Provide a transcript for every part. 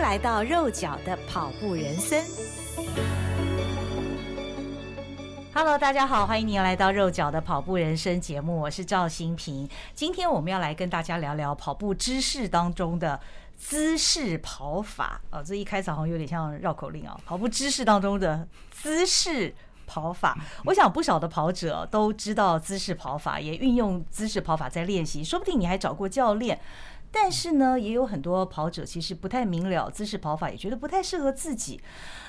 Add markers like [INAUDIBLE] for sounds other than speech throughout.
来到肉脚的跑步人生。Hello，大家好，欢迎您来到肉脚的跑步人生节目，我是赵新平。今天我们要来跟大家聊聊跑步知识当中的姿势跑法啊，这一开场好像有点像绕口令啊。跑步知识当中的姿势跑法，我想不少的跑者都知道姿势跑法，也运用姿势跑法在练习，说不定你还找过教练。但是呢，也有很多跑者其实不太明了姿势跑法，也觉得不太适合自己。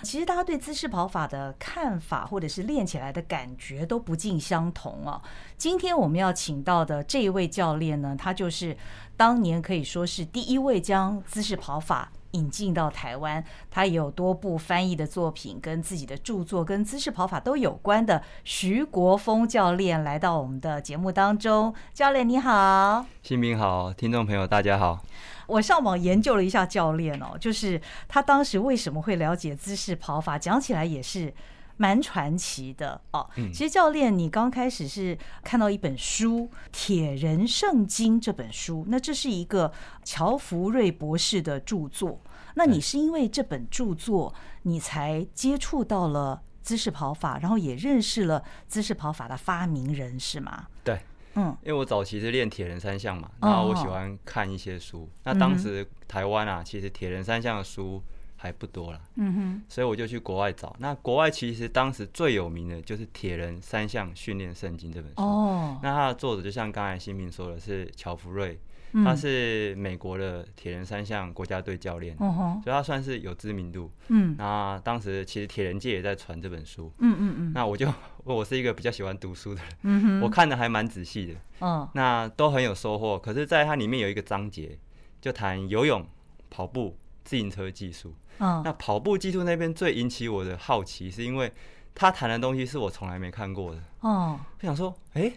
其实大家对姿势跑法的看法，或者是练起来的感觉都不尽相同啊。今天我们要请到的这一位教练呢，他就是当年可以说是第一位将姿势跑法引进到台湾，他也有多部翻译的作品，跟自己的著作跟姿势跑法都有关的徐国峰教练来到我们的节目当中。教练你好，新民好，听众朋友大家好。我上网研究了一下教练哦，就是他当时为什么会了解姿势跑法，讲起来也是蛮传奇的哦。其实教练，你刚开始是看到一本书《铁人圣经》这本书，那这是一个乔福瑞博士的著作。那你是因为这本著作，你才接触到了姿势跑法，然后也认识了姿势跑法的发明人，是吗？对，嗯，因为我早期是练铁人三项嘛，然后我喜欢看一些书。那当时台湾啊，其实铁人三项的书。还不多了，嗯哼，所以我就去国外找。那国外其实当时最有名的就是《铁人三项训练圣经》这本书。哦，那它的作者就像刚才新平说的，是乔福瑞，他是美国的铁人三项国家队教练，哦，所以他算是有知名度。嗯，那当时其实铁人界也在传这本书。嗯嗯嗯。那我就 [LAUGHS] 我是一个比较喜欢读书的人，嗯哼，我看的还蛮仔细的。嗯，那都很有收获。可是，在它里面有一个章节，就谈游泳、跑步、自行车技术。嗯，那跑步技术那边最引起我的好奇，是因为他谈的东西是我从来没看过的。哦，我想说，哎，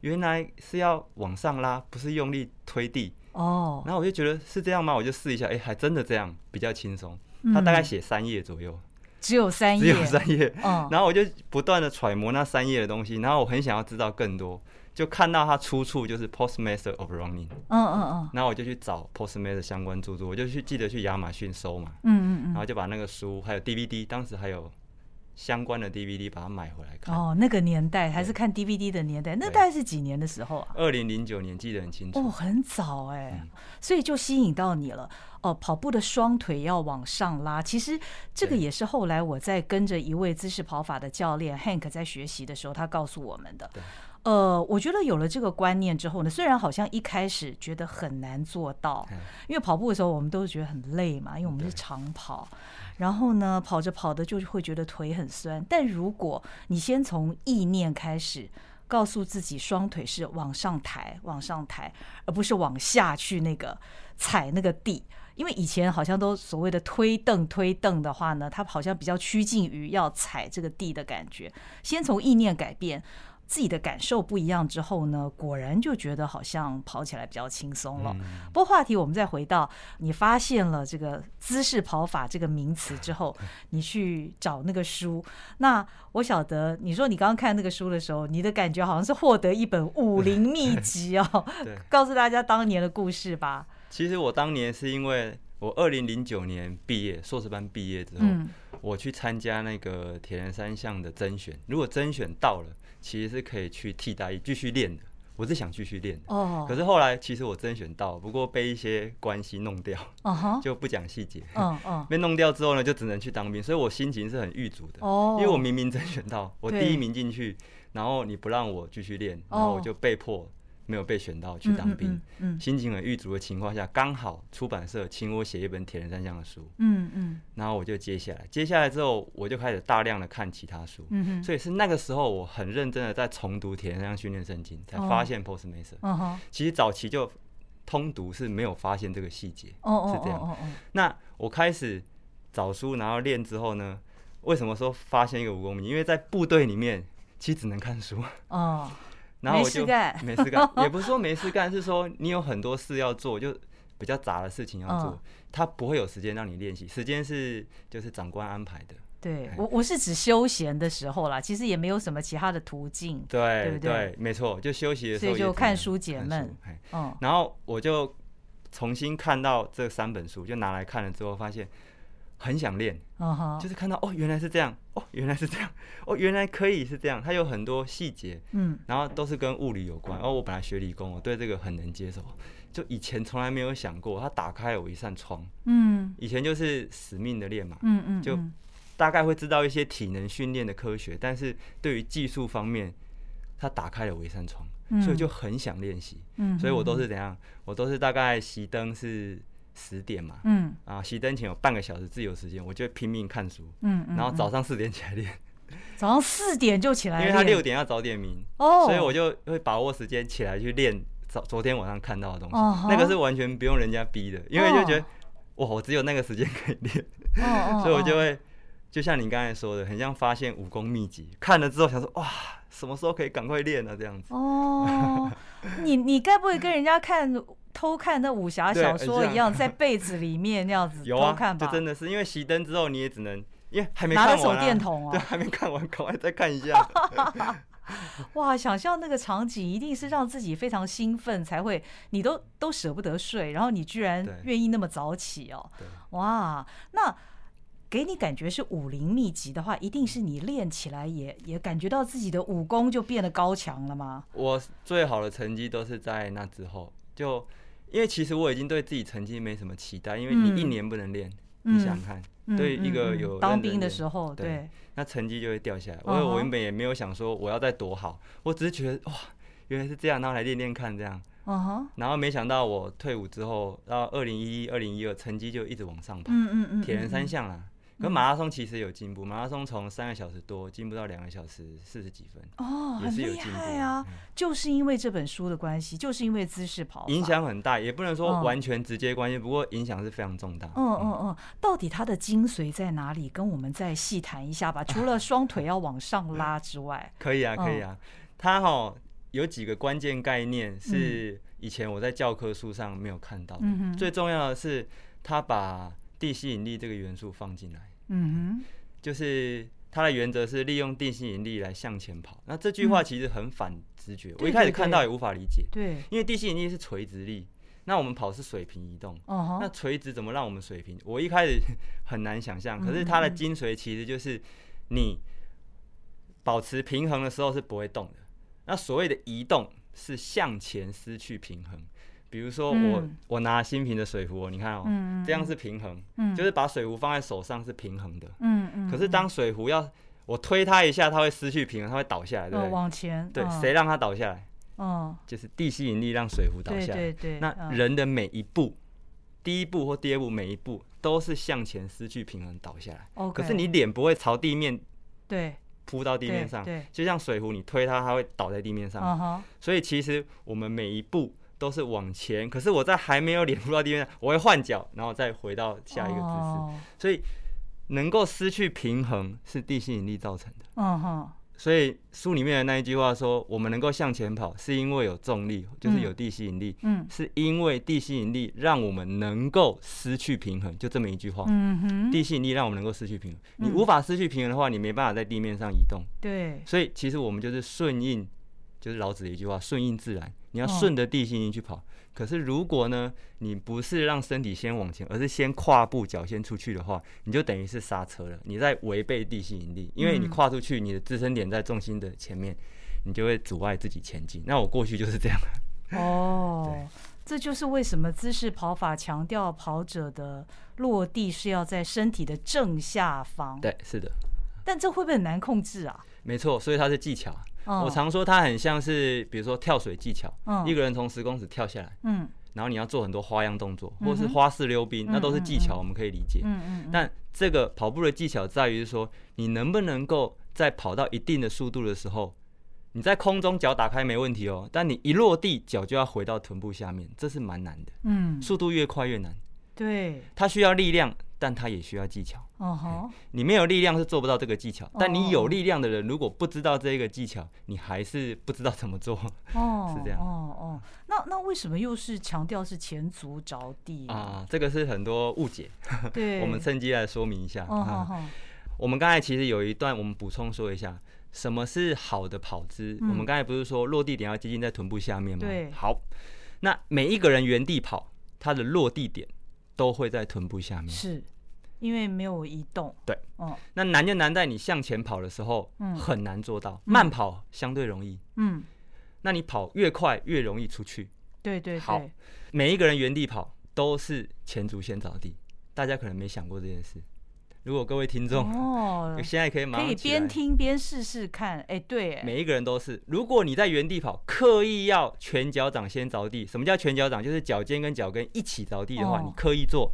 原来是要往上拉，不是用力推地。哦，然后我就觉得是这样吗？我就试一下，哎，还真的这样，比较轻松。他大概写三页左右，只有三页，只有三页。嗯，然后我就不断的揣摩那三页的东西，然后我很想要知道更多。就看到它出处就是 Postmaster of Running，嗯嗯嗯，然后我就去找 Postmaster 相关著作，我就去记得去亚马逊搜嘛，嗯嗯嗯，然后就把那个书还有 DVD，当时还有相关的 DVD 把它买回来看。哦，那个年代还是看 DVD 的年代，那大概是几年的时候啊？二零零九年，记得很清楚。哦，很早哎，所以就吸引到你了。哦，跑步的双腿要往上拉，其实这个也是后来我在跟着一位姿势跑法的教练 Hank 在学习的时候，他告诉我们的。呃，我觉得有了这个观念之后呢，虽然好像一开始觉得很难做到，因为跑步的时候我们都觉得很累嘛，因为我们是长跑，然后呢跑着跑着就会觉得腿很酸。但如果你先从意念开始，告诉自己双腿是往上抬、往上抬，而不是往下去那个踩那个地，因为以前好像都所谓的推凳、推凳的话呢，它好像比较趋近于要踩这个地的感觉。先从意念改变。自己的感受不一样之后呢，果然就觉得好像跑起来比较轻松了。不过话题我们再回到，你发现了这个姿势跑法这个名词之后，你去找那个书。那我晓得你说你刚刚看那个书的时候，你的感觉好像是获得一本武林秘籍哦。[LAUGHS] [LAUGHS] 告诉大家当年的故事吧。其实我当年是因为我二零零九年毕业，硕士班毕业之后，我去参加那个铁人三项的甄选。如果甄选到了，其实是可以去替代役继续练的，我是想继续练的。哦。可是后来其实我甄选到，不过被一些关系弄掉。就不讲细节。嗯嗯。[LAUGHS] 被弄掉之后呢，就只能去当兵，所以我心情是很郁卒的。哦。因为我明明甄选到，我第一名进去，然后你不让我继续练，然后我就被迫。没有被选到去当兵，心情很郁卒的情况下，刚好出版社请我写一本铁人三项的书，嗯嗯，然后我就接下来，接下来之后我就开始大量的看其他书，嗯，所以是那个时候我很认真的在重读铁人三项训练圣经，才发现 Postmaster，其实早期就通读是没有发现这个细节，哦是这样，那我开始找书然后练之后呢，为什么说发现一个武功秘？因为在部队里面其实只能看书，哦。然后我就没事干，[LAUGHS] 也不是说没事干，是说你有很多事要做，就比较杂的事情要做，他不会有时间让你练习，时间是就是长官安排的。对我，我是指休闲的时候啦，其实也没有什么其他的途径，对对不对？没错，就休息的时候，所以就看书解闷。嗯，然后我就重新看到这三本书，就拿来看了之后，发现很想练，uh huh. 就是看到哦，原来是这样，哦，原来是这样，[LAUGHS] 哦，原来可以是这样，它有很多细节，嗯，然后都是跟物理有关。哦，我本来学理工，我对这个很能接受，就以前从来没有想过，它打开了我一扇窗，嗯，以前就是死命的练嘛，嗯嗯，就大概会知道一些体能训练的科学，但是对于技术方面，它打开了我一扇窗。所以就很想练习，嗯，所以我都是怎样？我都是大概熄灯是十点嘛，嗯，啊，熄灯前有半个小时自由时间，我就拼命看书，嗯，然后早上四点起来练，早上四点就起来，因为他六点要早点名，哦，所以我就会把握时间起来去练昨昨天晚上看到的东西，那个是完全不用人家逼的，因为就觉得哇，我只有那个时间可以练，所以我就会就像你刚才说的，很像发现武功秘籍，看了之后想说哇。什么时候可以赶快练呢？这样子。哦，你你该不会跟人家看偷看那武侠小说一样，在被子里面那样子 [LAUGHS] 偷看吧？就真的是因为熄灯之后，你也只能因为还没拿着手电筒哦，[LAUGHS] 对，还没看完，赶快再看一下。[LAUGHS] 哇，想象那个场景，一定是让自己非常兴奋才会，你都都舍不得睡，然后你居然愿意那么早起哦。哇，那。给你感觉是武林秘籍的话，一定是你练起来也也感觉到自己的武功就变得高强了吗？我最好的成绩都是在那之后，就因为其实我已经对自己成绩没什么期待，因为你一年不能练，嗯、你想想看，嗯、对一个有、嗯、当兵的时候，对，对。那成绩就会掉下来。我、uh. 我原本也没有想说我要再多好，我只是觉得哇，原来是这样，然后来练练看这样，然后没想到我退伍之后到二零一一、二零一二，成绩就一直往上爬，嗯嗯嗯，铁人三项啊。跟马拉松其实有进步，马拉松从三个小时多进步到两个小时四十几分，哦，也是有进步，很厉害啊！嗯、就是因为这本书的关系，就是因为姿势跑影响很大，也不能说完全直接关系，哦、不过影响是非常重大。嗯嗯嗯，到底它的精髓在哪里？跟我们再细谈一下吧。除了双腿要往上拉之外，可以啊，可以啊。它哈有几个关键概念是以前我在教科书上没有看到的。嗯、哼最重要的是，它把地吸引力这个元素放进来。嗯哼，就是它的原则是利用地心引力来向前跑。那这句话其实很反直觉，我一开始看到也无法理解。对，因为地心引力是垂直力，那我们跑是水平移动。哦，那垂直怎么让我们水平？我一开始很难想象。可是它的精髓其实就是你保持平衡的时候是不会动的。那所谓的移动是向前失去平衡。比如说我、嗯、我拿新瓶的水壶，你看哦，嗯、这样是平衡，嗯、就是把水壶放在手上是平衡的。嗯嗯、可是当水壶要我推它一下，它会失去平衡，它会倒下来，对不对？往前。对，谁让它倒下来？哦、就是地吸引力让水壶倒下来。对对对。那人的每一步，第一步或第二步，每一步都是向前失去平衡倒下来。Okay, 可是你脸不会朝地面，对，扑到地面上。对。就像水壶，你推它，它会倒在地面上。Uh 所以其实我们每一步。都是往前，可是我在还没有脸触到地面，我会换脚，然后再回到下一个姿势。Oh. 所以能够失去平衡是地心引力造成的。嗯哼。所以书里面的那一句话说，我们能够向前跑，是因为有重力，就是有地心引力。嗯。是因为地心引力让我们能够失去平衡，就这么一句话。嗯哼。地心引力让我们能够失去平衡，你无法失去平衡的话，你没办法在地面上移动。对。所以其实我们就是顺应。就是老子的一句话：“顺应自然，你要顺着地心引力去跑。哦、可是如果呢，你不是让身体先往前，而是先跨步，脚先出去的话，你就等于是刹车了。你在违背地心引力，因为你跨出去，你的支撑点在重心的前面，你就会阻碍自己前进。那我过去就是这样。哦，[LAUGHS] 这就是为什么姿势跑法强调跑者的落地是要在身体的正下方。对，是的。但这会不会很难控制啊？没错，所以它是技巧。我常说它很像是，比如说跳水技巧，一个人从十公尺跳下来，嗯。然后你要做很多花样动作，或是花式溜冰，那都是技巧，我们可以理解。嗯。但这个跑步的技巧在于说，你能不能够在跑到一定的速度的时候，你在空中脚打开没问题哦，但你一落地脚就要回到臀部下面，这是蛮难的。嗯，速度越快越难。对，它需要力量。但他也需要技巧。哦、uh huh. 你没有力量是做不到这个技巧。Uh. 但你有力量的人，如果不知道这个技巧，你还是不知道怎么做。哦，[LAUGHS] 是这样。哦哦，那那为什么又是强调是前足着地啊？这个是很多误解。[LAUGHS] 对，我们趁机来说明一下。Uh huh. 我们刚才其实有一段，我们补充说一下，什么是好的跑姿？嗯、我们刚才不是说落地点要接近在臀部下面吗？对。好，那每一个人原地跑。他的落地点都会在臀部下面，是因为没有移动。对，哦，那难就难在你向前跑的时候，嗯很难做到。慢跑相对容易，嗯，那你跑越快越容易出去。对对对，好每一个人原地跑都是前足先着地，大家可能没想过这件事。如果各位听众哦，现在可以马上可以边听边试试看，哎，对，每一个人都是。如果你在原地跑，刻意要全脚掌先着地，什么叫全脚掌？就是脚尖跟脚跟一起着地的话，哦你刻意做，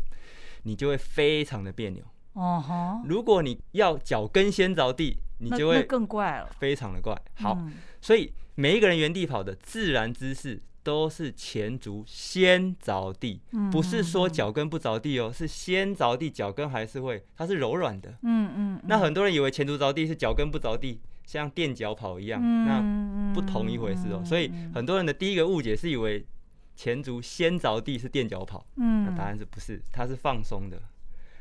你就会非常的别扭。哦哈，如果你要脚跟先着地，你就会更怪了，非常的怪。好，嗯、所以每一个人原地跑的自然姿势。都是前足先着地，不是说脚跟不着地哦，是先着地，脚跟还是会，它是柔软的。嗯嗯。那很多人以为前足着地是脚跟不着地，像垫脚跑一样，那不同一回事哦。所以很多人的第一个误解是以为前足先着地是垫脚跑，那答案是不是？它是放松的。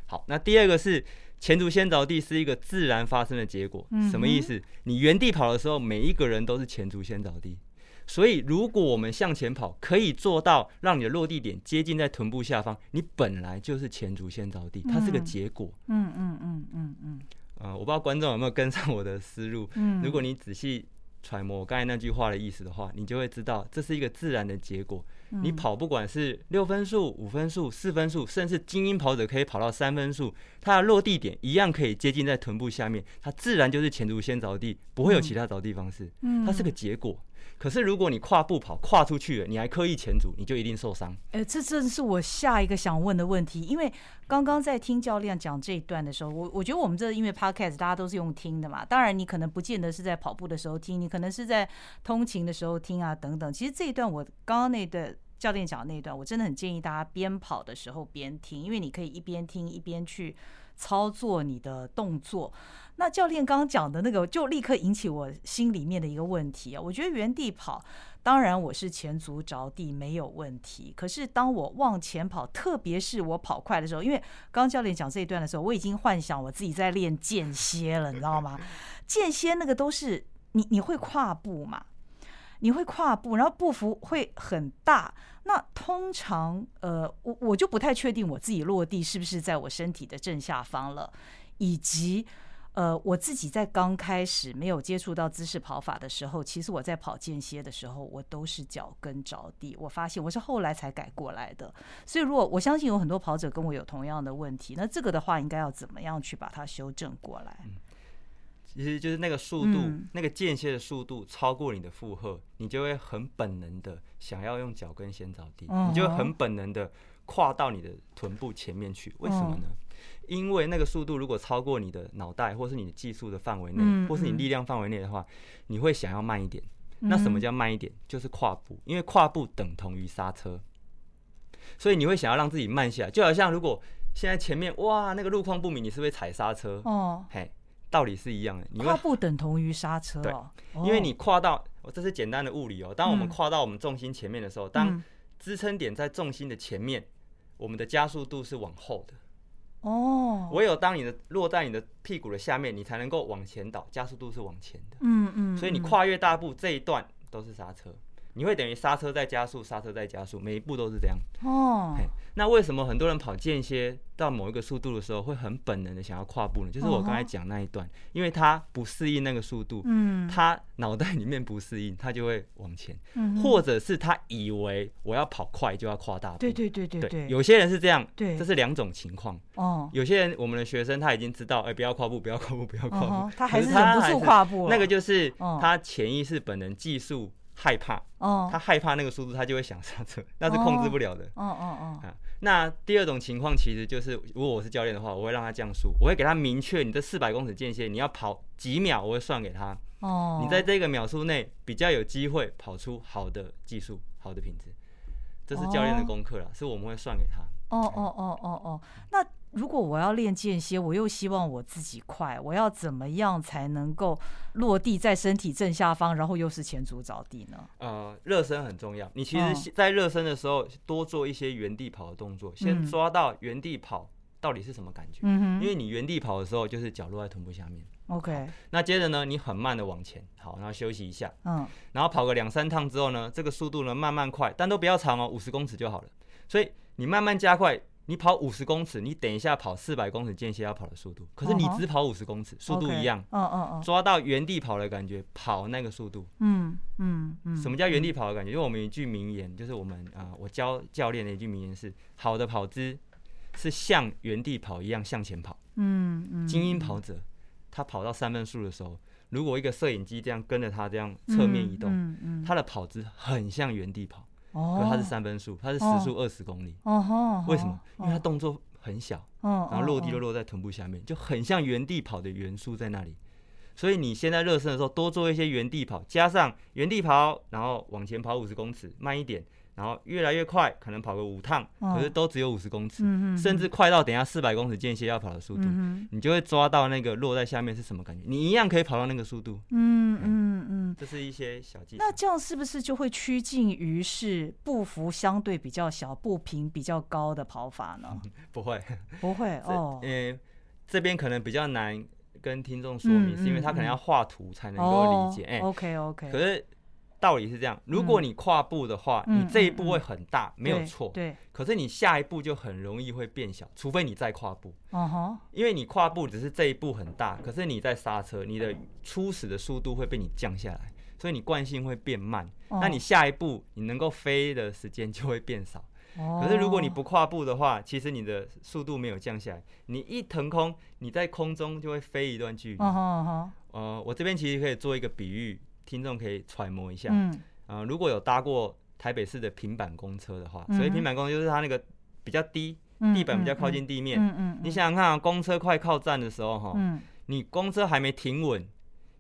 好，那第二个是前足先着地是一个自然发生的结果，什么意思？你原地跑的时候，每一个人都是前足先着地。所以，如果我们向前跑，可以做到让你的落地点接近在臀部下方，你本来就是前足先着地，它是个结果。嗯嗯嗯嗯嗯。呃，我不知道观众有没有跟上我的思路。嗯。如果你仔细揣摩我刚才那句话的意思的话，你就会知道这是一个自然的结果。你跑不管是六分数、五分数、四分数，甚至精英跑者可以跑到三分数，它的落地点一样可以接近在臀部下面，它自然就是前足先着地，不会有其他着地方式。嗯。它是个结果。可是，如果你跨步跑跨出去了，你还刻意前足，你就一定受伤。哎、这正是我下一个想问的问题。因为刚刚在听教练讲这一段的时候，我我觉得我们这因为 podcast 大家都是用听的嘛。当然，你可能不见得是在跑步的时候听，你可能是在通勤的时候听啊，等等。其实这一段我刚刚那段教练讲的那一段，我真的很建议大家边跑的时候边听，因为你可以一边听一边去操作你的动作。那教练刚刚讲的那个，就立刻引起我心里面的一个问题啊。我觉得原地跑，当然我是前足着地没有问题。可是当我往前跑，特别是我跑快的时候，因为刚刚教练讲这一段的时候，我已经幻想我自己在练间歇了，你知道吗？间歇那个都是你你会跨步嘛？你会跨步，然后步幅会很大。那通常呃，我我就不太确定我自己落地是不是在我身体的正下方了，以及。呃，我自己在刚开始没有接触到姿势跑法的时候，其实我在跑间歇的时候，我都是脚跟着地。我发现我是后来才改过来的。所以，如果我相信有很多跑者跟我有同样的问题，那这个的话，应该要怎么样去把它修正过来？其实就是那个速度，嗯、那个间歇的速度超过你的负荷，你就会很本能的想要用脚跟先着地，嗯、你就会很本能的跨到你的臀部前面去。为什么呢？嗯因为那个速度如果超过你的脑袋，或是你的技术的范围内，或是你力量范围内的话，你会想要慢一点。那什么叫慢一点？就是跨步，因为跨步等同于刹车，所以你会想要让自己慢下来。就好像如果现在前面哇那个路况不明，你是不是踩刹车？哦，嘿，道理是一样的。跨步等同于刹车，对，因为你跨到，这是简单的物理哦。当我们跨到我们重心前面的时候，当支撑点在重心的前面，我们的加速度是往后的。哦，唯有当你的落在你的屁股的下面，你才能够往前倒，加速度是往前的。嗯嗯，所以你跨越大步这一段都是刹车。你会等于刹车再加速，刹车再加速，每一步都是这样。哦，那为什么很多人跑间歇到某一个速度的时候，会很本能的想要跨步呢？就是我刚才讲那一段，因为他不适应那个速度，嗯，他脑袋里面不适应，他就会往前，或者是他以为我要跑快就要跨大步。对对对对对，有些人是这样，对，这是两种情况。哦，有些人我们的学生他已经知道，哎，不要跨步，不要跨步，不要跨步，他还是忍不住跨步。那个就是他潜意识本能技术。害怕，哦，他害怕那个速度，他就会想刹车，那是控制不了的。哦哦哦，啊，那第二种情况其实就是，如果我是教练的话，我会让他降速，我会给他明确，你这四百公尺间歇你要跑几秒，我会算给他。哦，你在这个秒数内比较有机会跑出好的技术、好的品质，这是教练的功课啦，是我们会算给他。哦哦哦哦哦，那。如果我要练间歇，我又希望我自己快，我要怎么样才能够落地在身体正下方，然后又是前足着地呢？呃，热身很重要。你其实，在热身的时候多做一些原地跑的动作，先抓到原地跑到底是什么感觉。嗯，因为你原地跑的时候，就是脚落在臀部下面。OK。那接着呢，你很慢的往前，好，然后休息一下。嗯。然后跑个两三趟之后呢，这个速度呢慢慢快，但都不要长哦，五十公尺就好了。所以你慢慢加快。你跑五十公尺，你等一下跑四百公尺间歇要跑的速度，可是你只跑五十公尺，速度一样。嗯嗯嗯。抓到原地跑的感觉，跑那个速度。嗯嗯嗯。什么叫原地跑的感觉？因为我们一句名言，就是我们啊，我教教练的一句名言是：好的跑姿是像原地跑一样向前跑。嗯嗯。精英跑者，他跑到三分数的时候，如果一个摄影机这样跟着他这样侧面移动，他的跑姿很像原地跑。可是它是三分速，它是时速二十公里。哦，为什么？因为它动作很小，然后落地就落在臀部下面，就很像原地跑的元素在那里。所以你现在热身的时候多做一些原地跑，加上原地跑，然后往前跑五十公尺，慢一点。然后越来越快，可能跑个五趟，可是都只有五十公尺，甚至快到等下四百公尺间歇要跑的速度，你就会抓到那个落在下面是什么感觉，你一样可以跑到那个速度。嗯嗯嗯，这是一些小技巧。那这样是不是就会趋近于是步幅相对比较小、步频比较高的跑法呢？[LAUGHS] 不会，不会 [LAUGHS] 哦。呃，这边可能比较难跟听众说明，是因为他可能要画图才能够理解。哎，OK OK。可是。道理是这样，如果你跨步的话，嗯、你这一步会很大，嗯、没有错。对。可是你下一步就很容易会变小，除非你再跨步。哦吼。因为你跨步只是这一步很大，可是你在刹车，你的初始的速度会被你降下来，所以你惯性会变慢。哦、那你下一步你能够飞的时间就会变少。哦。可是如果你不跨步的话，其实你的速度没有降下来，你一腾空，你在空中就会飞一段距离。哦吼。呃，我这边其实可以做一个比喻，听众可以揣摩一下。嗯。呃，如果有搭过台北市的平板公车的话，所以平板公车就是它那个比较低，地板比较靠近地面。嗯嗯。你想想看啊，公车快靠站的时候，哈，嗯，你公车还没停稳，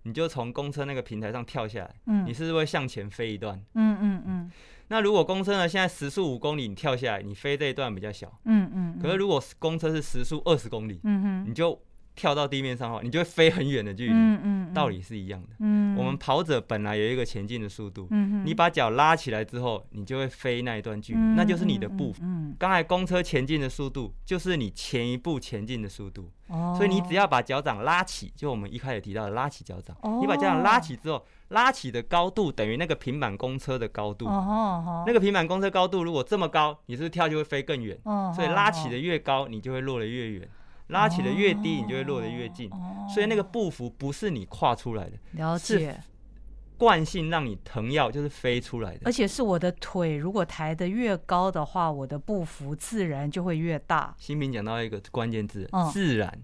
你就从公车那个平台上跳下来，嗯，你是不是会向前飞一段？嗯嗯嗯。那如果公车呢，现在时速五公里，你跳下来，你飞这一段比较小，嗯嗯。可是如果公车是时速二十公里，嗯哼，你就。跳到地面上的话，你就会飞很远的距离。嗯嗯，道理是一样的。嗯，我们跑者本来有一个前进的速度。嗯，你把脚拉起来之后，你就会飞那一段距离，那就是你的步刚才公车前进的速度就是你前一步前进的速度。哦，所以你只要把脚掌拉起，就我们一开始提到的拉起脚掌。你把脚掌拉起之后，拉起的高度等于那个平板公车的高度。哦，那个平板公车高度如果这么高，你是不是跳就会飞更远？哦，所以拉起的越高，你就会落得越远。拉起的越低，你就会落得越近，所以那个步幅不是你跨出来的，了解。惯性让你疼药就是飞出来的，而且是我的腿如果抬得越高的话，我的步幅自然就会越大。新平讲到一个关键字，自然，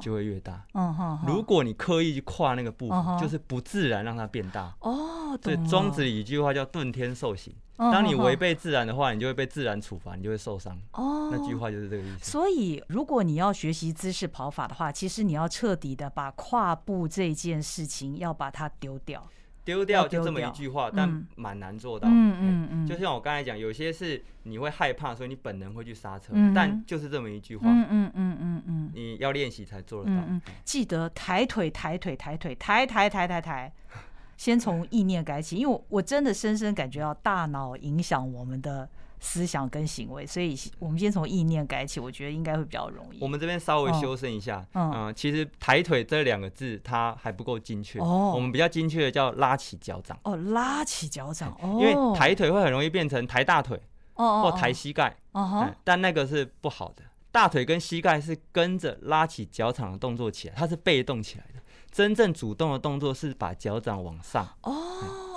就会越大。嗯哼，如果你刻意去跨那个步幅，就是不自然让它变大。哦，对。庄子里一句话叫“遁天受刑”。当你违背自然的话，你就会被自然处罚，你就会受伤。哦，那句话就是这个意思。所以，如果你要学习姿势跑法的话，其实你要彻底的把跨步这件事情要把它丢掉。丢掉就这么一句话，但蛮难做到。嗯嗯嗯。就像我刚才讲，有些是你会害怕，所以你本能会去刹车，但就是这么一句话。嗯嗯嗯嗯嗯。你要练习才做得到。嗯，记得抬腿，抬腿，抬腿，抬抬抬抬抬。[LAUGHS] 先从意念改起，因为我真的深深感觉到大脑影响我们的思想跟行为，所以我们先从意念改起，我觉得应该会比较容易。我们这边稍微修正一下，嗯，其实抬腿这两个字它还不够精确，哦，我们比较精确的叫拉起脚掌。哦，拉起脚掌，哦，因为抬腿会很容易变成抬大腿，哦，或抬膝盖，哦，但那个是不好的。大腿跟膝盖是跟着拉起脚掌的动作起来，它是被动起来的。真正主动的动作是把脚掌往上哦，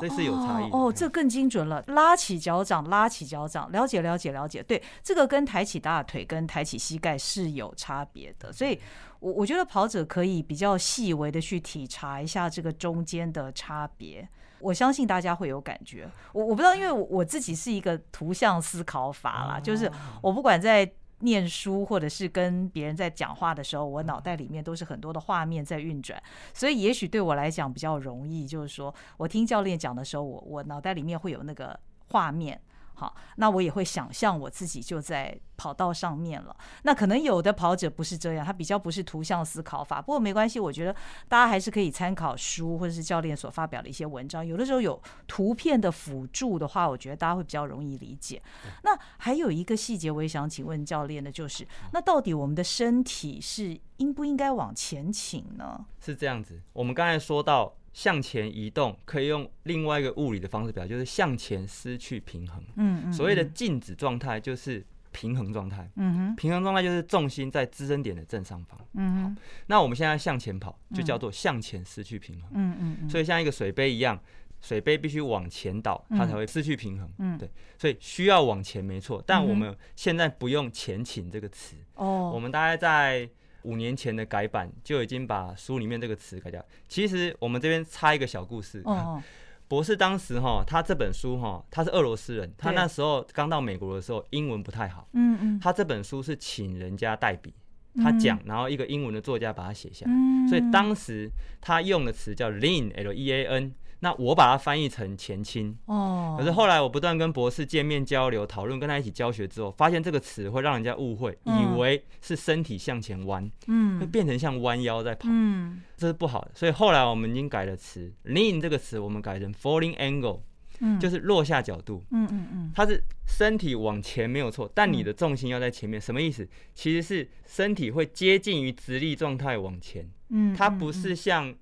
这是有差异哦，这更精准了。拉起脚掌，拉起脚掌，了解了解了解。对，这个跟抬起大腿跟抬起膝盖是有差别的，所以我我觉得跑者可以比较细微的去体察一下这个中间的差别。我相信大家会有感觉。我我不知道，因为我自己是一个图像思考法啦，就是我不管在。念书或者是跟别人在讲话的时候，我脑袋里面都是很多的画面在运转，所以也许对我来讲比较容易，就是说我听教练讲的时候，我我脑袋里面会有那个画面。好，那我也会想象我自己就在跑道上面了。那可能有的跑者不是这样，他比较不是图像思考法。不过没关系，我觉得大家还是可以参考书或者是教练所发表的一些文章。有的时候有图片的辅助的话，我觉得大家会比较容易理解。那还有一个细节，我也想请问教练的，就是那到底我们的身体是应不应该往前倾呢？是这样子，我们刚才说到向前移动可以用另外一个物理的方式表，就是向前失去平衡。嗯，嗯，嗯，所谓的静止状态就是平衡状态。嗯哼，平衡状态就是重心在支撑点的正上方。嗯好，那我们现在向前跑，就叫做向前失去平衡。嗯嗯嗯，所以像一个水杯一样，水杯必须往前倒，它才会失去平衡。嗯，对，所以需要往前没错，但我们现在不用前倾这个词。哦，我们大概在。五年前的改版就已经把书里面这个词改掉。其实我们这边插一个小故事。哦，博士当时哈，他这本书哈，他是俄罗斯人，他那时候刚到美国的时候，英文不太好。嗯嗯。他这本书是请人家代笔，他讲，然后一个英文的作家把它写下。所以当时他用的词叫 lean，L-E-A-N。那我把它翻译成前倾哦，可是后来我不断跟博士见面交流讨论，跟他一起教学之后，发现这个词会让人家误会，以为是身体向前弯，嗯，会变成像弯腰在跑，嗯，这是不好的。所以后来我们已经改了词，lean 这个词我们改成 falling angle，嗯，就是落下角度，嗯嗯嗯，它是身体往前没有错，但你的重心要在前面，什么意思？其实是身体会接近于直立状态往前，嗯，它不是像。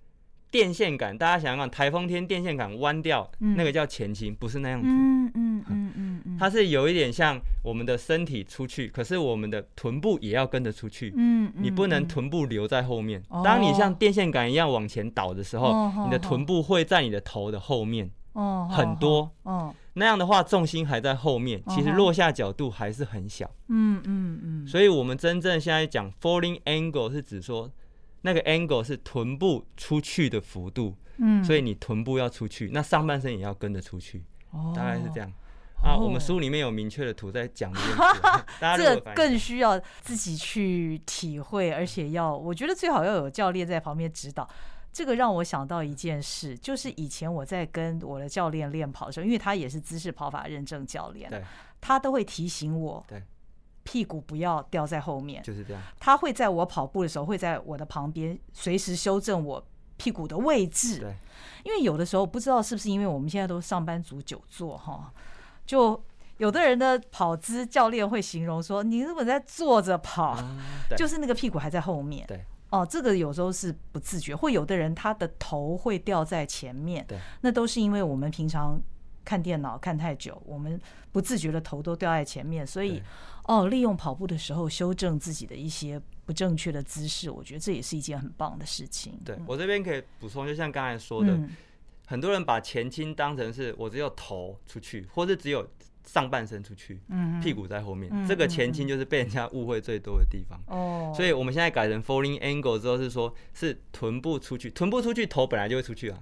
电线杆，大家想想看，台风天电线杆弯掉，嗯、那个叫前倾，不是那样子。嗯嗯嗯嗯，它是有一点像我们的身体出去，可是我们的臀部也要跟着出去。嗯，你不能臀部留在后面。嗯、当你像电线杆一样往前倒的时候，哦、你的臀部会在你的头的后面。哦，很多。哦，那样的话重心还在后面，其实落下角度还是很小。嗯嗯嗯。所以我们真正现在讲 falling angle 是指说。那个 angle 是臀部出去的幅度，嗯，所以你臀部要出去，那上半身也要跟着出去，哦，大概是这样。啊，我们书里面有明确的图在讲这件 [LAUGHS] 事，大家这个更需要自己去体会，而且要，我觉得最好要有教练在旁边指导。这个让我想到一件事，就是以前我在跟我的教练练跑的时候，因为他也是姿势跑法认证教练，对，他都会提醒我，对。屁股不要掉在后面，就是这样。他会在我跑步的时候，会在我的旁边随时修正我屁股的位置。对，因为有的时候不知道是不是因为我们现在都上班族久坐哈，就有的人的跑姿，教练会形容说：“你如果在坐着跑，就是那个屁股还在后面。”对，哦，这个有时候是不自觉，会有的人他的头会掉在前面。对，那都是因为我们平常看电脑看太久，我们不自觉的头都掉在前面，所以。哦，利用跑步的时候修正自己的一些不正确的姿势，我觉得这也是一件很棒的事情。对，我这边可以补充，就像刚才说的，嗯、很多人把前倾当成是我只有头出去，或是只有上半身出去，嗯、屁股在后面，嗯、这个前倾就是被人家误会最多的地方。哦、嗯，所以我们现在改成 falling angle 之后是说，是臀部出去，臀部出去，头本来就会出去啊，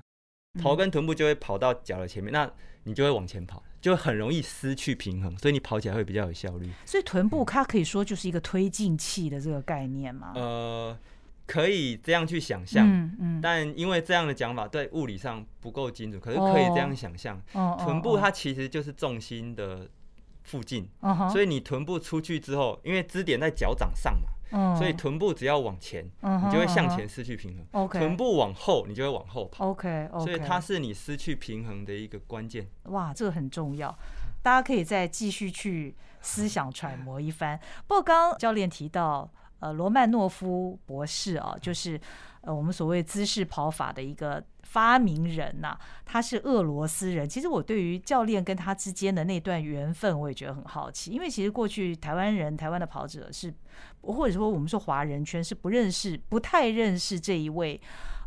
头跟臀部就会跑到脚的前面，那你就会往前跑。就很容易失去平衡，所以你跑起来会比较有效率。所以臀部它可以说就是一个推进器的这个概念吗？呃，可以这样去想象，嗯嗯。但因为这样的讲法对物理上不够精准，可是可以这样想象，哦、臀部它其实就是重心的附近，哦、所以你臀部出去之后，因为支点在脚掌上嘛。所以臀部只要往前，你就会向前失去平衡。臀部往后，你就会往后跑。OK，所以它是你失去平衡的一个关键。哇，这个很重要，大家可以再继续去思想揣摩一番。不过刚刚教练提到，呃，罗曼诺夫博士啊，就是呃我们所谓姿势跑法的一个。发明人呐、啊，他是俄罗斯人。其实我对于教练跟他之间的那段缘分，我也觉得很好奇。因为其实过去台湾人、台湾的跑者是，或者说我们说华人圈是不认识、不太认识这一位，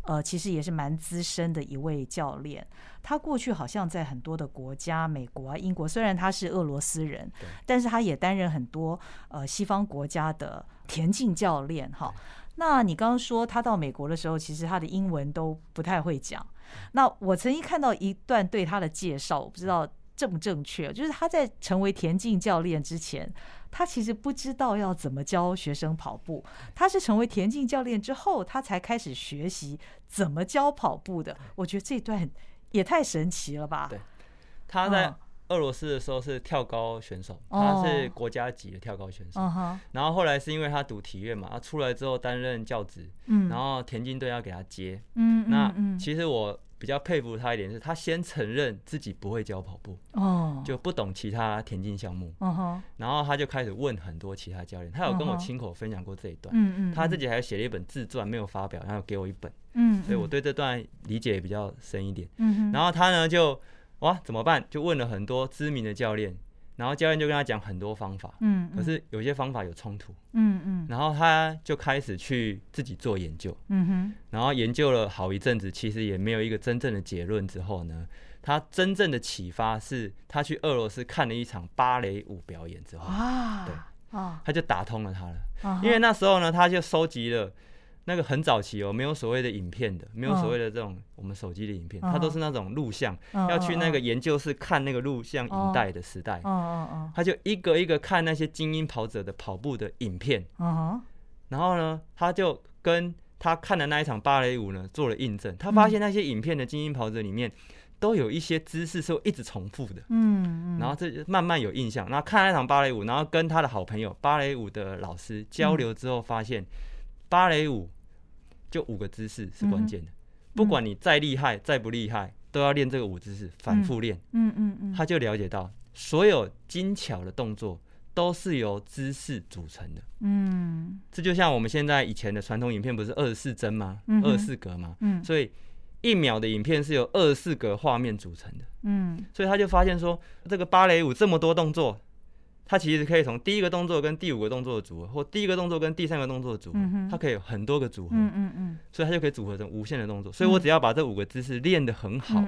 呃，其实也是蛮资深的一位教练。他过去好像在很多的国家，美国啊、英国，虽然他是俄罗斯人，但是他也担任很多呃西方国家的田径教练哈。那你刚刚说他到美国的时候，其实他的英文都不太会讲。那我曾经看到一段对他的介绍，我不知道正不正确，就是他在成为田径教练之前，他其实不知道要怎么教学生跑步。他是成为田径教练之后，他才开始学习怎么教跑步的。我觉得这段也太神奇了吧？对，他在。俄罗斯的时候是跳高选手，他是国家级的跳高选手。然后后来是因为他读体院嘛，他出来之后担任教职，然后田径队要给他接。那其实我比较佩服他一点是，他先承认自己不会教跑步，哦，就不懂其他田径项目，然后他就开始问很多其他教练，他有跟我亲口分享过这一段，嗯嗯，他自己还写了一本自传没有发表，然后给我一本，嗯，所以我对这段理解也比较深一点，然后他呢就哇怎么办？就问了很多知名的教练。然后教练就跟他讲很多方法，嗯，可是有些方法有冲突，嗯嗯，然后他就开始去自己做研究，嗯哼，然后研究了好一阵子，其实也没有一个真正的结论。之后呢，他真正的启发是他去俄罗斯看了一场芭蕾舞表演之后，啊，对，啊，他就打通了他了，啊，因为那时候呢，他就收集了。那个很早期哦，没有所谓的影片的，没有所谓的这种我们手机的影片，它都是那种录像，要去那个研究室看那个录像影带的时代。他就一个一个看那些精英跑者的跑步的影片。然后呢，他就跟他看的那一场芭蕾舞呢做了印证。他发现那些影片的精英跑者里面都有一些姿势是会一直重复的。嗯，然后这就慢慢有印象。然后看那场芭蕾舞，然后跟他的好朋友芭蕾舞的老师交流之后，发现芭蕾舞。就五个姿势是关键的，不管你再厉害、再不厉害，都要练这个五姿势，反复练。嗯嗯嗯，他就了解到，所有精巧的动作都是由姿势组成的。嗯，这就像我们现在以前的传统影片，不是二十四帧吗？二十四格吗？嗯，所以一秒的影片是由二十四格画面组成的。嗯，所以他就发现说，这个芭蕾舞这么多动作。它其实可以从第一个动作跟第五个动作的组合，或第一个动作跟第三个动作的组合，它可以有很多个组合，所以它就可以组合成无限的动作。所以我只要把这五个姿势练得很好，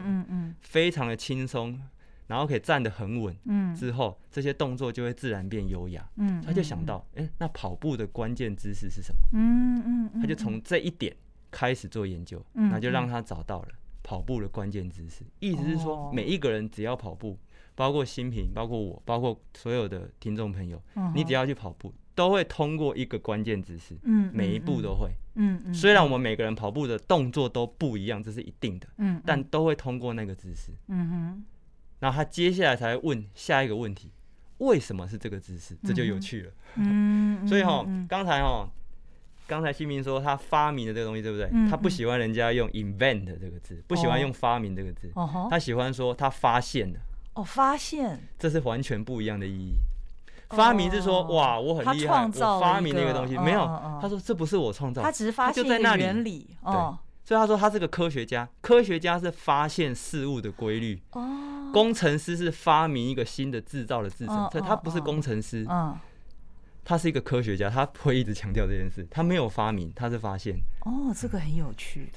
非常的轻松，然后可以站得很稳，之后这些动作就会自然变优雅。他就想到，哎，那跑步的关键姿势是什么？嗯嗯他就从这一点开始做研究，那就让他找到了跑步的关键姿势。意思是说，每一个人只要跑步。包括新平，包括我，包括所有的听众朋友，你只要去跑步，都会通过一个关键姿势，每一步都会，虽然我们每个人跑步的动作都不一样，这是一定的，但都会通过那个姿势，然后他接下来才会问下一个问题，为什么是这个姿势？这就有趣了，所以哈，刚才哈，刚才新平说他发明的这个东西，对不对？他不喜欢人家用 invent 这个字，不喜欢用发明这个字，他喜欢说他发现了。哦，发现这是完全不一样的意义。发明是说，哇，我很厉害，我发明那个东西，没有。他说这不是我创造，他只是发现原理。对，所以他说他是个科学家，科学家是发现事物的规律。工程师是发明一个新的制造的制成，所以他不是工程师。他是一个科学家，他会一直强调这件事。他没有发明，他是发现。哦，这个很有趣。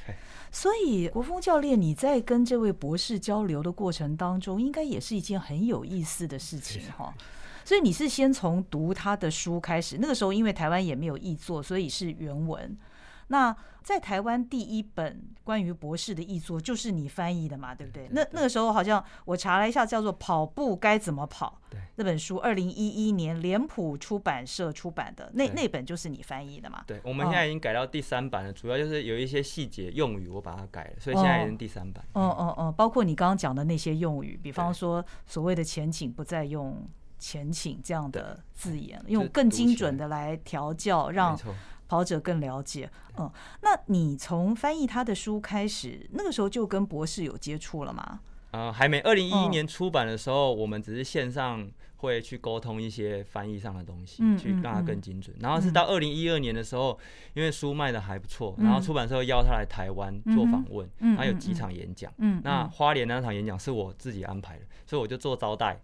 所以，国峰教练，你在跟这位博士交流的过程当中，应该也是一件很有意思的事情哈。所以你是先从读他的书开始，那个时候因为台湾也没有译作，所以是原文。那在台湾第一本关于博士的译作就是你翻译的嘛，对不对？那那个时候好像我查了一下，叫做《跑步该怎么跑》那本书，二零一一年脸谱出版社出版的，那那本就是你翻译的嘛？对，我们现在已经改到第三版了，主要就是有一些细节用语我把它改了，所以现在已经第三版。哦哦哦，包括你刚刚讲的那些用语，比方说所谓的前景不再用前倾这样的字眼，用更精准的来调教，让。跑者更了解，嗯，那你从翻译他的书开始，那个时候就跟博士有接触了吗？呃，还没。二零一一年出版的时候，我们只是线上会去沟通一些翻译上的东西，去让它更精准。然后是到二零一二年的时候，因为书卖的还不错，然后出版社邀他来台湾做访问，他有几场演讲。嗯那花莲那场演讲是我自己安排的，所以我就做招待。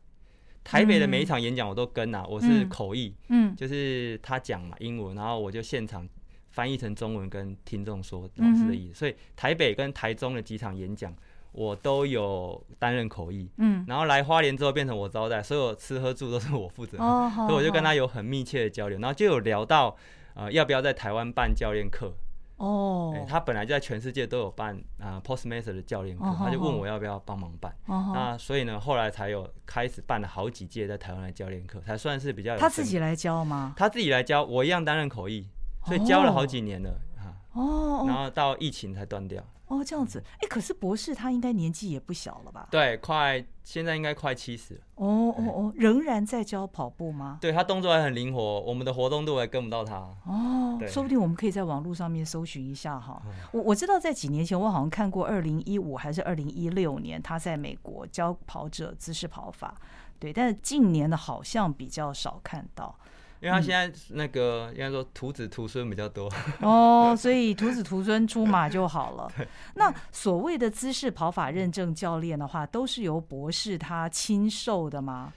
台北的每一场演讲我都跟啊，我是口译，嗯，就是他讲嘛英文，然后我就现场翻译成中文跟听众说老师的意思。所以台北跟台中的几场演讲我都有担任口译，嗯，然后来花莲之后变成我招待，所有吃喝住都是我负责，所以我就跟他有很密切的交流，然后就有聊到呃要不要在台湾办教练课。哦、欸，他本来就在全世界都有办啊 Postmaster 的教练课，他就问我要不要帮忙办。那所以呢，后来才有开始办了好几届在台湾的教练课，才算是比较有。他自己来教吗？他自己来教，我一样担任口译，所以教了好几年了哈。哦。然后到疫情才断掉。哦，这样子，哎，可是博士他应该年纪也不小了吧？对，快现在应该快七十了。哦哦哦，仍然在教跑步吗？对，他动作还很灵活，我们的活动度还跟不到他。哦，说不定我们可以在网络上面搜寻一下哈。我我知道在几年前我好像看过二零一五还是二零一六年他在美国教跑者姿势跑法，对，但是近年的好像比较少看到。因为他现在那个应该说徒子徒孙比较多哦，所以徒子徒孙出马就好了。[LAUGHS] 那所谓的姿势跑法认证教练的话，都是由博士他亲授的吗？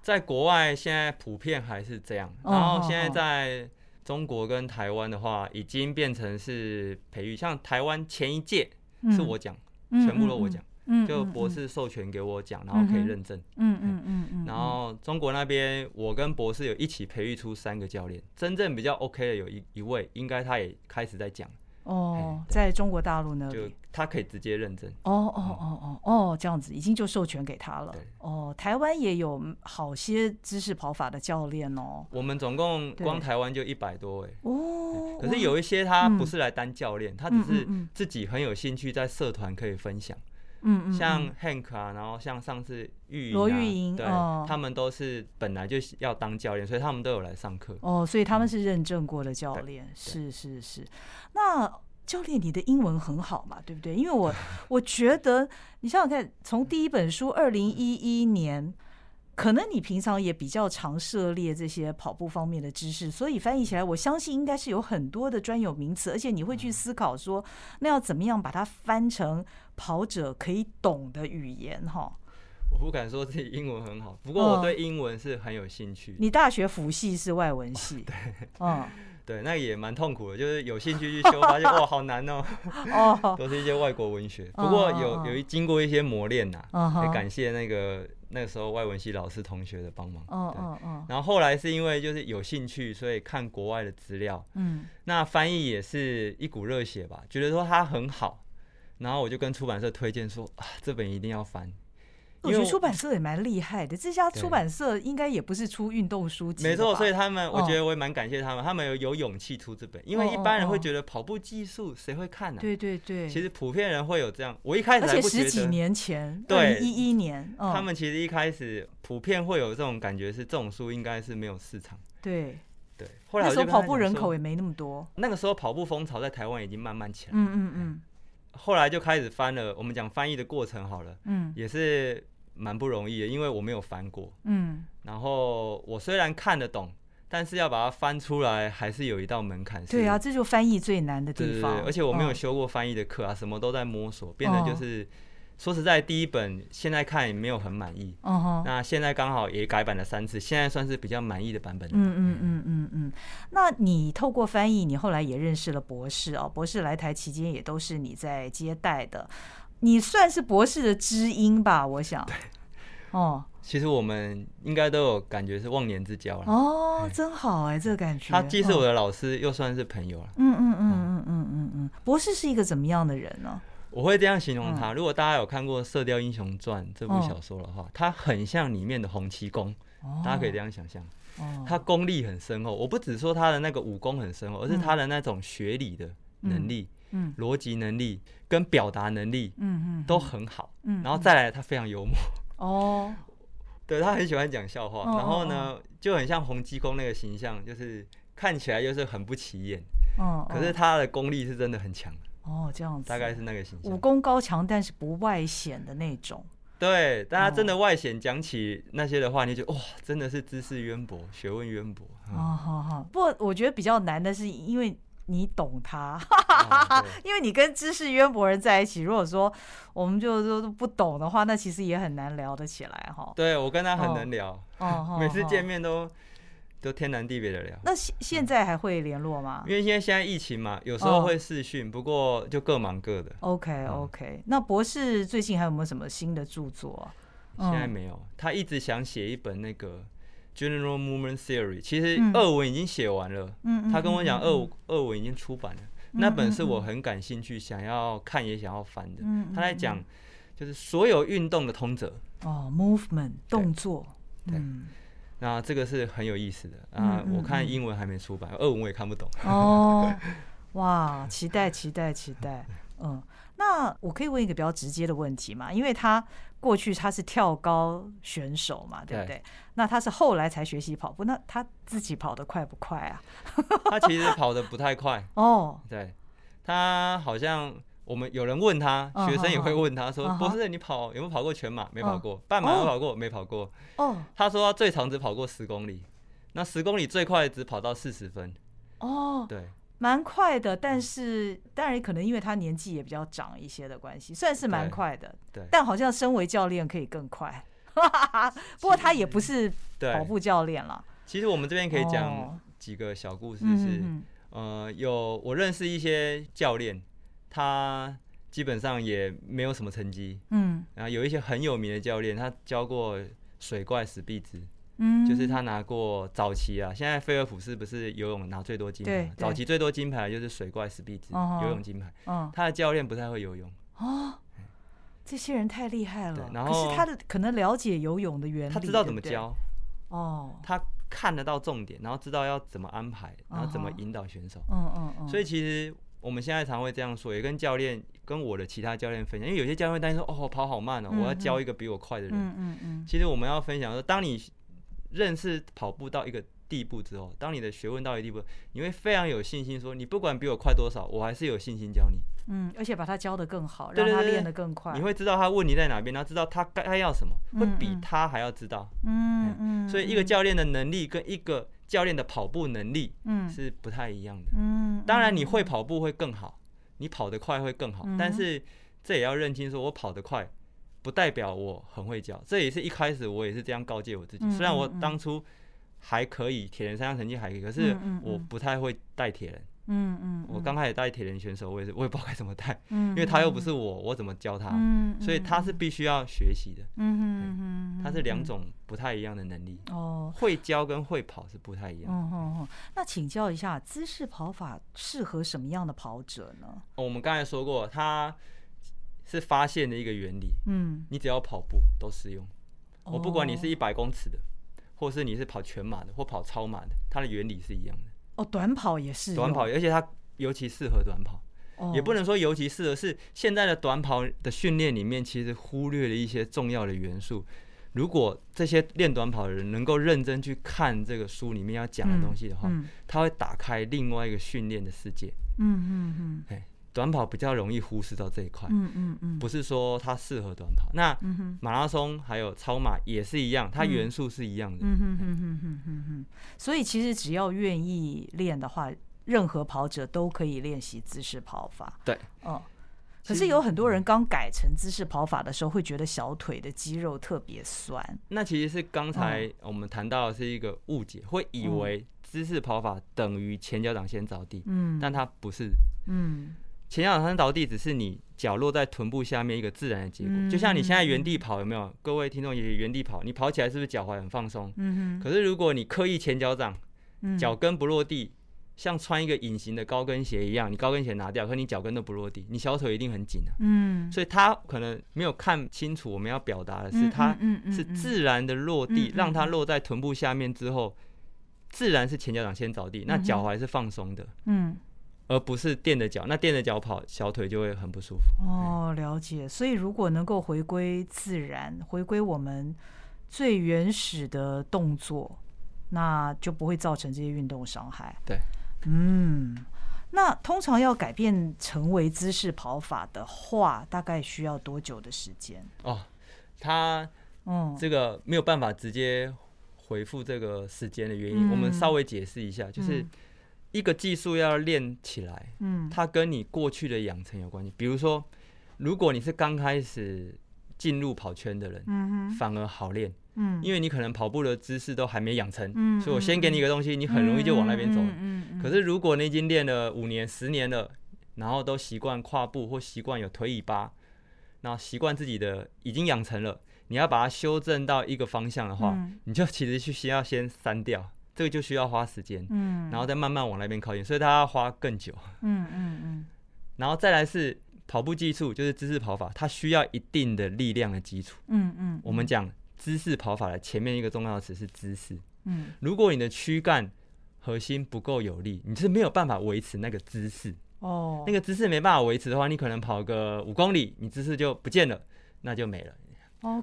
在国外现在普遍还是这样，然后现在在中国跟台湾的话，已经变成是培育。像台湾前一届是我讲，全部都我讲。就博士授权给我讲，然后可以认证。嗯嗯嗯嗯。然后中国那边，我跟博士有一起培育出三个教练，真正比较 OK 的有一一位，应该他也开始在讲。哦，在中国大陆呢，就他可以直接认证。哦哦哦哦哦，这样子已经就授权给他了。哦，台湾也有好些知识跑法的教练哦。我们总共光台湾就一百多位。哦。可是有一些他不是来当教练，他只是自己很有兴趣，在社团可以分享。嗯，像 Hank 啊，然后像上次玉莹、罗玉莹，对，他们都是本来就要当教练，所以他们都有来上课。哦，所以他们是认证过的教练，是是是。那教练，你的英文很好嘛，对不对？因为我 [LAUGHS] 我觉得，你想想看，从第一本书二零一一年。可能你平常也比较常涉猎这些跑步方面的知识，所以翻译起来，我相信应该是有很多的专有名词，而且你会去思考说，那要怎么样把它翻成跑者可以懂的语言哈？我不敢说自己英文很好，不过我对英文是很有兴趣。你大学辅系是外文系？对，嗯。[LAUGHS] 对，那也蛮痛苦的，就是有兴趣去修，发现哇，好难哦，[LAUGHS] 哦，都是一些外国文学。不过有有经过一些磨练呐，也感谢那个那个时候外文系老师同学的帮忙。嗯嗯嗯。然后后来是因为就是有兴趣，所以看国外的资料。嗯。那翻译也是一股热血吧，觉得说它很好，然后我就跟出版社推荐说啊，这本一定要翻。我觉得出版社也蛮厉害的，这家出版社应该也不是出运动书籍。没错，所以他们，我觉得我也蛮感谢他们，他们有有勇气出这本，因为一般人会觉得跑步技术谁会看呢？对对对，其实普遍人会有这样。我一开始而且十几年前，对一一年，他们其实一开始普遍会有这种感觉，是这种书应该是没有市场。对对，后来那时候跑步人口也没那么多，那个时候跑步风潮在台湾已经慢慢起来。嗯嗯嗯，后来就开始翻了，我们讲翻译的过程好了，嗯，也是。蛮不容易的，因为我没有翻过。嗯，然后我虽然看得懂，但是要把它翻出来，还是有一道门槛。对啊，这就翻译最难的地方。对，而且我没有修过翻译的课啊，什么都在摸索，变得就是说实在，第一本现在看也没有很满意。哦，那现在刚好也改版了三次，现在算是比较满意的版本。嗯嗯嗯嗯嗯。那你透过翻译，你后来也认识了博士哦。博士来台期间也都是你在接待的。你算是博士的知音吧，我想。对，哦，其实我们应该都有感觉是忘年之交了。哦，真好哎，这个感觉。他既是我的老师，又算是朋友了。嗯嗯嗯嗯嗯嗯嗯。博士是一个怎么样的人呢？我会这样形容他：如果大家有看过《射雕英雄传》这部小说的话，他很像里面的洪七公。大家可以这样想象。哦。他功力很深厚。我不只说他的那个武功很深厚，而是他的那种学理的能力。嗯，逻辑能力跟表达能力，嗯嗯，都很好。嗯，然后再来，他非常幽默。哦，[LAUGHS] 对，他很喜欢讲笑话。然后呢，就很像洪七公那个形象，就是看起来就是很不起眼。哦，可是他的功力是真的很强。哦，这样子，大概是那个形象。武功高强，但是不外显的那种。对，但他真的外显，讲起那些的话，你就哇，真的是知识渊博，学问渊博。哦，好好。不过我觉得比较难的是，因为。你懂他，[LAUGHS] 因为你跟知识渊博人在一起。如果说我们就都不懂的话，那其实也很难聊得起来哈。对，我跟他很能聊，[LAUGHS] 每次见面都都天南地北的聊。那现现在还会联络吗？因为现在现在疫情嘛，有时候会视讯，不过就各忙各的。OK OK。那博士最近还有没有什么新的著作？现在没有，他一直想写一本那个。General Movement Theory，其实二文已经写完了。嗯，他跟我讲，二二文已经出版了。那本是我很感兴趣，想要看也想要翻的。他在讲，就是所有运动的通则。哦，movement 动作。对。那这个是很有意思的啊！我看英文还没出版，俄文我也看不懂。哦，哇，期待期待期待。嗯，那我可以问一个比较直接的问题嘛？因为他过去他是跳高选手嘛，对不对？对，那他是后来才学习跑步，那他自己跑得快不快啊？[LAUGHS] 他其实跑得不太快哦。对，他好像我们有人问他，学生也会问他说：“博士，你跑有没有跑过全马？没跑过。半马有跑过？没跑过。”哦，他说他最长只跑过十公里，那十公里最快只跑到四十分。哦，对。蛮快的，但是当然可能因为他年纪也比较长一些的关系，算是蛮快的。对，对，但好像身为教练可以更快。[LAUGHS] 不过他也不是跑步教练了。其实我们这边可以讲几个小故事是，是、哦、呃，有我认识一些教练，他基本上也没有什么成绩。嗯，然后有一些很有名的教练，他教过水怪史毕兹。嗯，就是他拿过早期啊，现在菲尔普斯不是游泳拿最多金牌？早期最多金牌就是水怪史毕兹游泳金牌。嗯，他的教练不太会游泳。哦，这些人太厉害了。然后可是他的可能了解游泳的原理，他知道怎么教。哦，他看得到重点，然后知道要怎么安排，然后怎么引导选手。嗯嗯嗯。所以其实我们现在常会这样说，也跟教练跟我的其他教练分享，因为有些教练会担心说：“哦，跑好慢哦，我要教一个比我快的人。”嗯嗯嗯。其实我们要分享说，当你认识跑步到一个地步之后，当你的学问到一个地步，你会非常有信心说，你不管比我快多少，我还是有信心教你。嗯，而且把他教得更好，让他练得更快。你会知道他问题在哪边，然后知道他该要什么，会比他还要知道。嗯嗯。所以一个教练的能力跟一个教练的跑步能力，嗯，是不太一样的。嗯。当然你会跑步会更好，你跑得快会更好，但是这也要认清，说我跑得快。不代表我很会教，这也是一开始我也是这样告诫我自己。虽然我当初还可以，铁人三项成绩还可以，可是我不太会带铁人。嗯嗯，我刚开始带铁人选手，我也是我也不知道该怎么带，因为他又不是我，我怎么教他？所以他是必须要学习的。嗯嗯嗯，他是两种不太一样的能力。哦，会教跟会跑是不太一样。哦哦，那请教一下，姿势跑法适合什么样的跑者呢？我们刚才说过，他。是发现的一个原理，嗯，你只要跑步都适用。我不管你是一百公尺的，或是你是跑全马的，或跑超马的，它的原理是一样的。哦，短跑也是。短跑，而且它尤其适合短跑。也不能说尤其适合，是现在的短跑的训练里面，其实忽略了一些重要的元素。如果这些练短跑的人能够认真去看这个书里面要讲的东西的话，他会打开另外一个训练的世界。嗯嗯嗯。哎。短跑比较容易忽视到这一块，嗯嗯嗯，不是说它适合短跑。那马拉松还有超马也是一样，它元素是一样的。嗯嗯嗯嗯嗯嗯嗯。所以其实只要愿意练的话，任何跑者都可以练习姿势跑法。对，嗯。可是有很多人刚改成姿势跑法的时候，会觉得小腿的肌肉特别酸。那其实是刚才我们谈到的是一个误解，会以为姿势跑法等于前脚掌先着地，嗯，但它不是，嗯。前脚掌着地只是你脚落在臀部下面一个自然的结果，就像你现在原地跑，有没有？各位听众也原地跑，你跑起来是不是脚踝很放松？嗯，可是如果你刻意前脚掌，脚跟不落地，像穿一个隐形的高跟鞋一样，你高跟鞋拿掉，可你脚跟都不落地，你小腿一定很紧啊。嗯，所以他可能没有看清楚我们要表达的是，它是自然的落地，让它落在臀部下面之后，自然是前脚掌先着地，那脚踝是放松的。嗯。而不是垫着脚，那垫着脚跑，小腿就会很不舒服。哦，了解。所以如果能够回归自然，回归我们最原始的动作，那就不会造成这些运动伤害。对，嗯。那通常要改变成为姿势跑法的话，大概需要多久的时间？哦，他嗯，这个没有办法直接回复这个时间的原因，嗯、我们稍微解释一下，就是。嗯一个技术要练起来，嗯，它跟你过去的养成有关系。比如说，如果你是刚开始进入跑圈的人，嗯哼，反而好练，嗯，因为你可能跑步的姿势都还没养成，嗯，所以我先给你一个东西，你很容易就往那边走，嗯，可是如果你已经练了五年、十年了，然后都习惯跨步或习惯有腿尾巴，然后习惯自己的已经养成了，你要把它修正到一个方向的话，你就其实去需要先删掉。这个就需要花时间，嗯，然后再慢慢往那边靠近，所以它要花更久，嗯嗯嗯，然后再来是跑步技术，就是姿势跑法，它需要一定的力量的基础，嗯嗯，我们讲姿势跑法的前面一个重要词是姿势，嗯，如果你的躯干核心不够有力，你是没有办法维持那个姿势，哦，那个姿势没办法维持的话，你可能跑个五公里，你姿势就不见了，那就没了。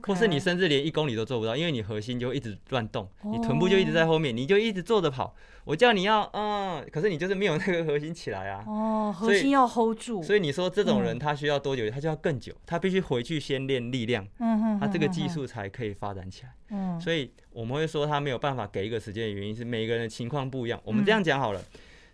或是你甚至连一公里都做不到，因为你核心就一直乱动，你臀部就一直在后面，你就一直坐着跑。我叫你要嗯，可是你就是没有那个核心起来啊。哦，核心要 hold 住。所以你说这种人他需要多久？他就要更久，他必须回去先练力量，嗯，他这个技术才可以发展起来。嗯，所以我们会说他没有办法给一个时间的原因是每个人的情况不一样。我们这样讲好了。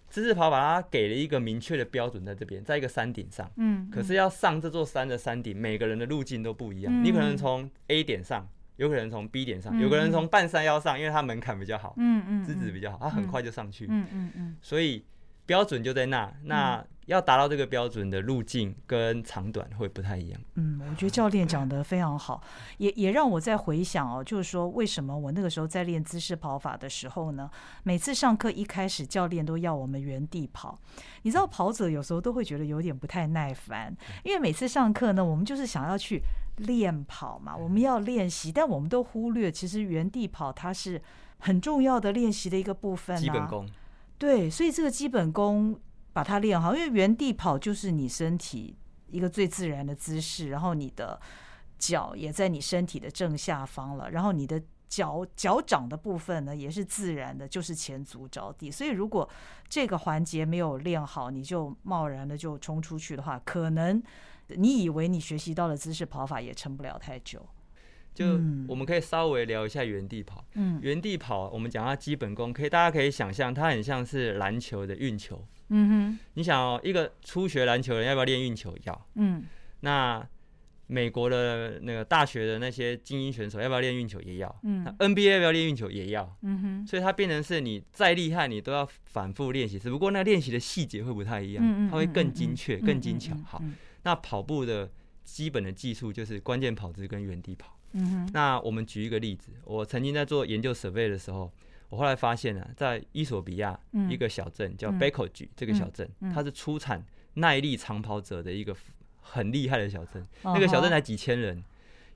姿势跑把，它给了一个明确的标准在这边，在一个山顶上。嗯。可是要上这座山的山顶，每个人的路径都不一样。你可能从 A 点上，有可能从 B 点上，有个人从半山腰上，因为它门槛比较好，嗯嗯，资质比较好，他很快就上去。嗯嗯嗯。所以标准就在那，那。要达到这个标准的路径跟长短会不太一样。嗯，我觉得教练讲得非常好，也也让我在回想哦，就是说为什么我那个时候在练姿势跑法的时候呢，每次上课一开始教练都要我们原地跑。你知道跑者有时候都会觉得有点不太耐烦，因为每次上课呢，我们就是想要去练跑嘛，我们要练习，但我们都忽略其实原地跑它是很重要的练习的一个部分啊。基本功。对，所以这个基本功。把它练好，因为原地跑就是你身体一个最自然的姿势，然后你的脚也在你身体的正下方了，然后你的脚脚掌的部分呢也是自然的，就是前足着地。所以如果这个环节没有练好，你就贸然的就冲出去的话，可能你以为你学习到了姿势跑法也撑不了太久。就我们可以稍微聊一下原地跑。嗯，原地跑我们讲它基本功，可以大家可以想象，它很像是篮球的运球。嗯哼，你想哦，一个初学篮球的人要不要练运球？要。嗯，那美国的那个大学的那些精英选手要不要练运球？也要。嗯，那 NBA 要不要练运球？也要。嗯哼，所以它变成是你再厉害，你都要反复练习，只不过那练习的细节会不太一样，它会更精确、更精巧。好，那跑步的基本的技术就是关键跑姿跟原地跑。嗯哼，那我们举一个例子，我曾经在做研究 survey 的时候。我后来发现啊，在伊索比亚一个小镇叫 Bekoji 这个小镇，它是出产耐力长跑者的一个很厉害的小镇。那个小镇才几千人，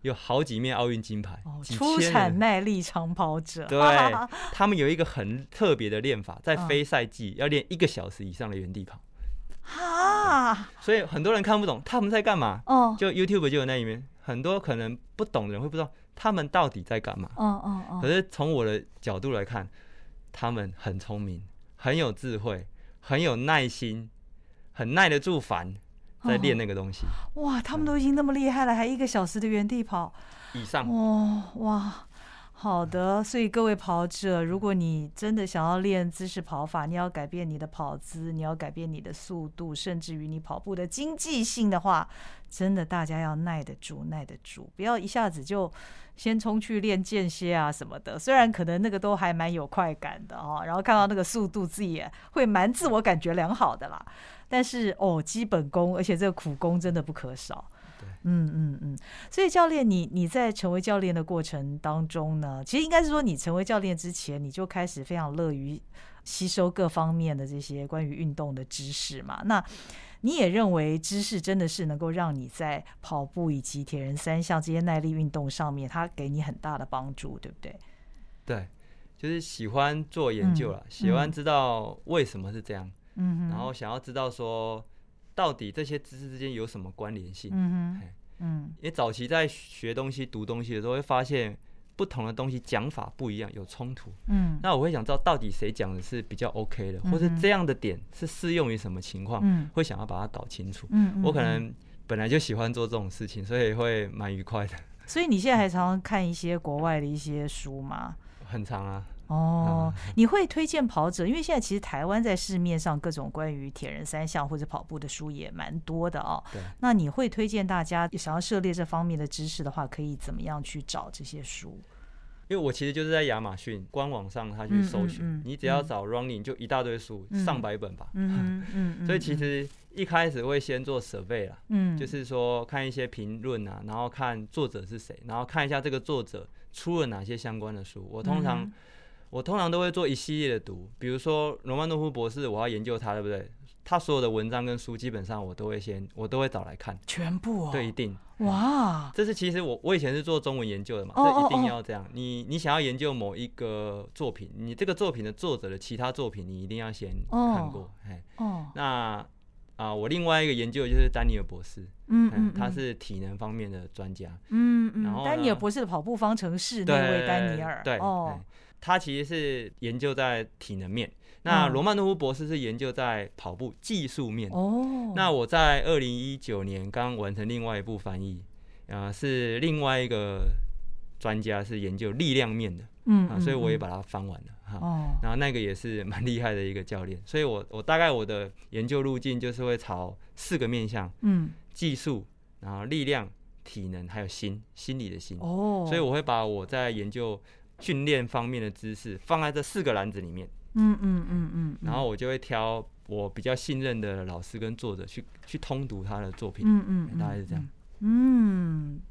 有好几面奥运金牌。出产耐力长跑者，对，[LAUGHS] 他们有一个很特别的练法，在非赛季要练一个小时以上的原地跑。啊，所以很多人看不懂他们在干嘛。哦，就 YouTube 就有那一面，很多可能不懂的人会不知道。他们到底在干嘛？嗯嗯嗯。可是从我的角度来看，他们很聪明，很有智慧，很有耐心，很耐得住烦，在练那个东西。哇，他们都已经那么厉害了，还一个小时的原地跑以上。哇哇。好的，所以各位跑者，如果你真的想要练姿势跑法，你要改变你的跑姿，你要改变你的速度，甚至于你跑步的经济性的话，真的大家要耐得住，耐得住，不要一下子就先冲去练间歇啊什么的。虽然可能那个都还蛮有快感的哦，然后看到那个速度，自己也会蛮自我感觉良好的啦。但是哦，基本功，而且这个苦功真的不可少。嗯嗯嗯，所以教练，你你在成为教练的过程当中呢，其实应该是说，你成为教练之前，你就开始非常乐于吸收各方面的这些关于运动的知识嘛。那你也认为知识真的是能够让你在跑步以及铁人三项这些耐力运动上面，它给你很大的帮助，对不对？对，就是喜欢做研究了，嗯、喜欢知道为什么是这样，嗯，然后想要知道说。到底这些知识之间有什么关联性？嗯哼，嗯，因为早期在学东西、读东西的时候，会发现不同的东西讲法不一样，有冲突。嗯，那我会想知道到底谁讲的是比较 OK 的，嗯、或者这样的点是适用于什么情况？嗯，会想要把它搞清楚。嗯，我可能本来就喜欢做这种事情，所以会蛮愉快的。所以你现在还常常看一些国外的一些书吗？很长啊。哦，你会推荐跑者？因为现在其实台湾在市面上各种关于铁人三项或者跑步的书也蛮多的哦。对。那你会推荐大家想要涉猎这方面的知识的话，可以怎么样去找这些书？因为我其实就是在亚马逊官网上，他去搜寻，嗯嗯嗯、你只要找 running 就一大堆书，嗯、上百本吧。嗯嗯，嗯 [LAUGHS] 所以其实一开始会先做 survey 啦，嗯，就是说看一些评论啊，然后看作者是谁，然后看一下这个作者出了哪些相关的书。我通常、嗯。我通常都会做一系列的读，比如说罗曼诺夫博士，我要研究他，对不对？他所有的文章跟书，基本上我都会先，我都会找来看。全部哦？对，一定。哇！这是其实我我以前是做中文研究的嘛，这一定要这样。你你想要研究某一个作品，你这个作品的作者的其他作品，你一定要先看过。哦。那啊，我另外一个研究就是丹尼尔博士，嗯嗯，他是体能方面的专家，嗯嗯，然后丹尼尔博士的跑步方程式那位丹尼尔，对哦，他其实是研究在体能面，那罗曼诺夫博士是研究在跑步技术面，哦，那我在二零一九年刚完成另外一部翻译，啊，是另外一个专家是研究力量面的，嗯，啊，所以我也把它翻完了。哦，然后那个也是蛮厉害的一个教练，所以我我大概我的研究路径就是会朝四个面向，嗯，技术，然后力量、体能，还有心，心理的心。哦，所以我会把我在研究训练方面的知识放在这四个篮子里面。嗯嗯嗯嗯，然后我就会挑我比较信任的老师跟作者去去通读他的作品。嗯嗯，大概是这样。嗯。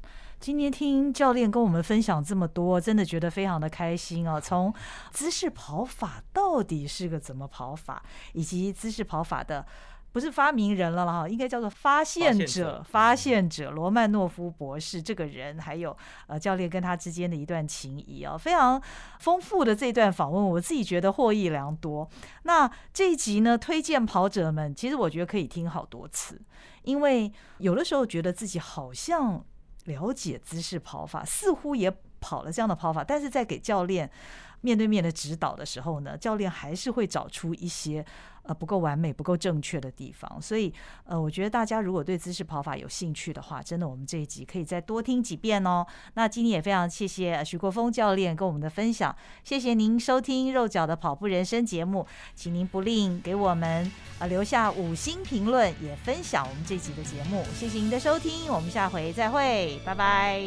今天听教练跟我们分享这么多，真的觉得非常的开心哦。从姿势跑法到底是个怎么跑法，以及姿势跑法的不是发明人了哈，应该叫做发现者，发现者罗曼诺夫博士这个人，还有呃教练跟他之间的一段情谊啊，非常丰富的这段访问，我自己觉得获益良多。那这一集呢，推荐跑者们，其实我觉得可以听好多次，因为有的时候觉得自己好像。了解姿势跑法，似乎也跑了这样的跑法，但是在给教练面对面的指导的时候呢，教练还是会找出一些呃不够完美、不够正确的地方。所以呃，我觉得大家如果对姿势跑法有兴趣的话，真的我们这一集可以再多听几遍哦。那今天也非常谢谢徐国峰教练跟我们的分享，谢谢您收听肉脚的跑步人生节目，请您不吝给我们呃留下五星评论，也分享我们这集的节目。谢谢您的收听，我们下回再会，拜拜。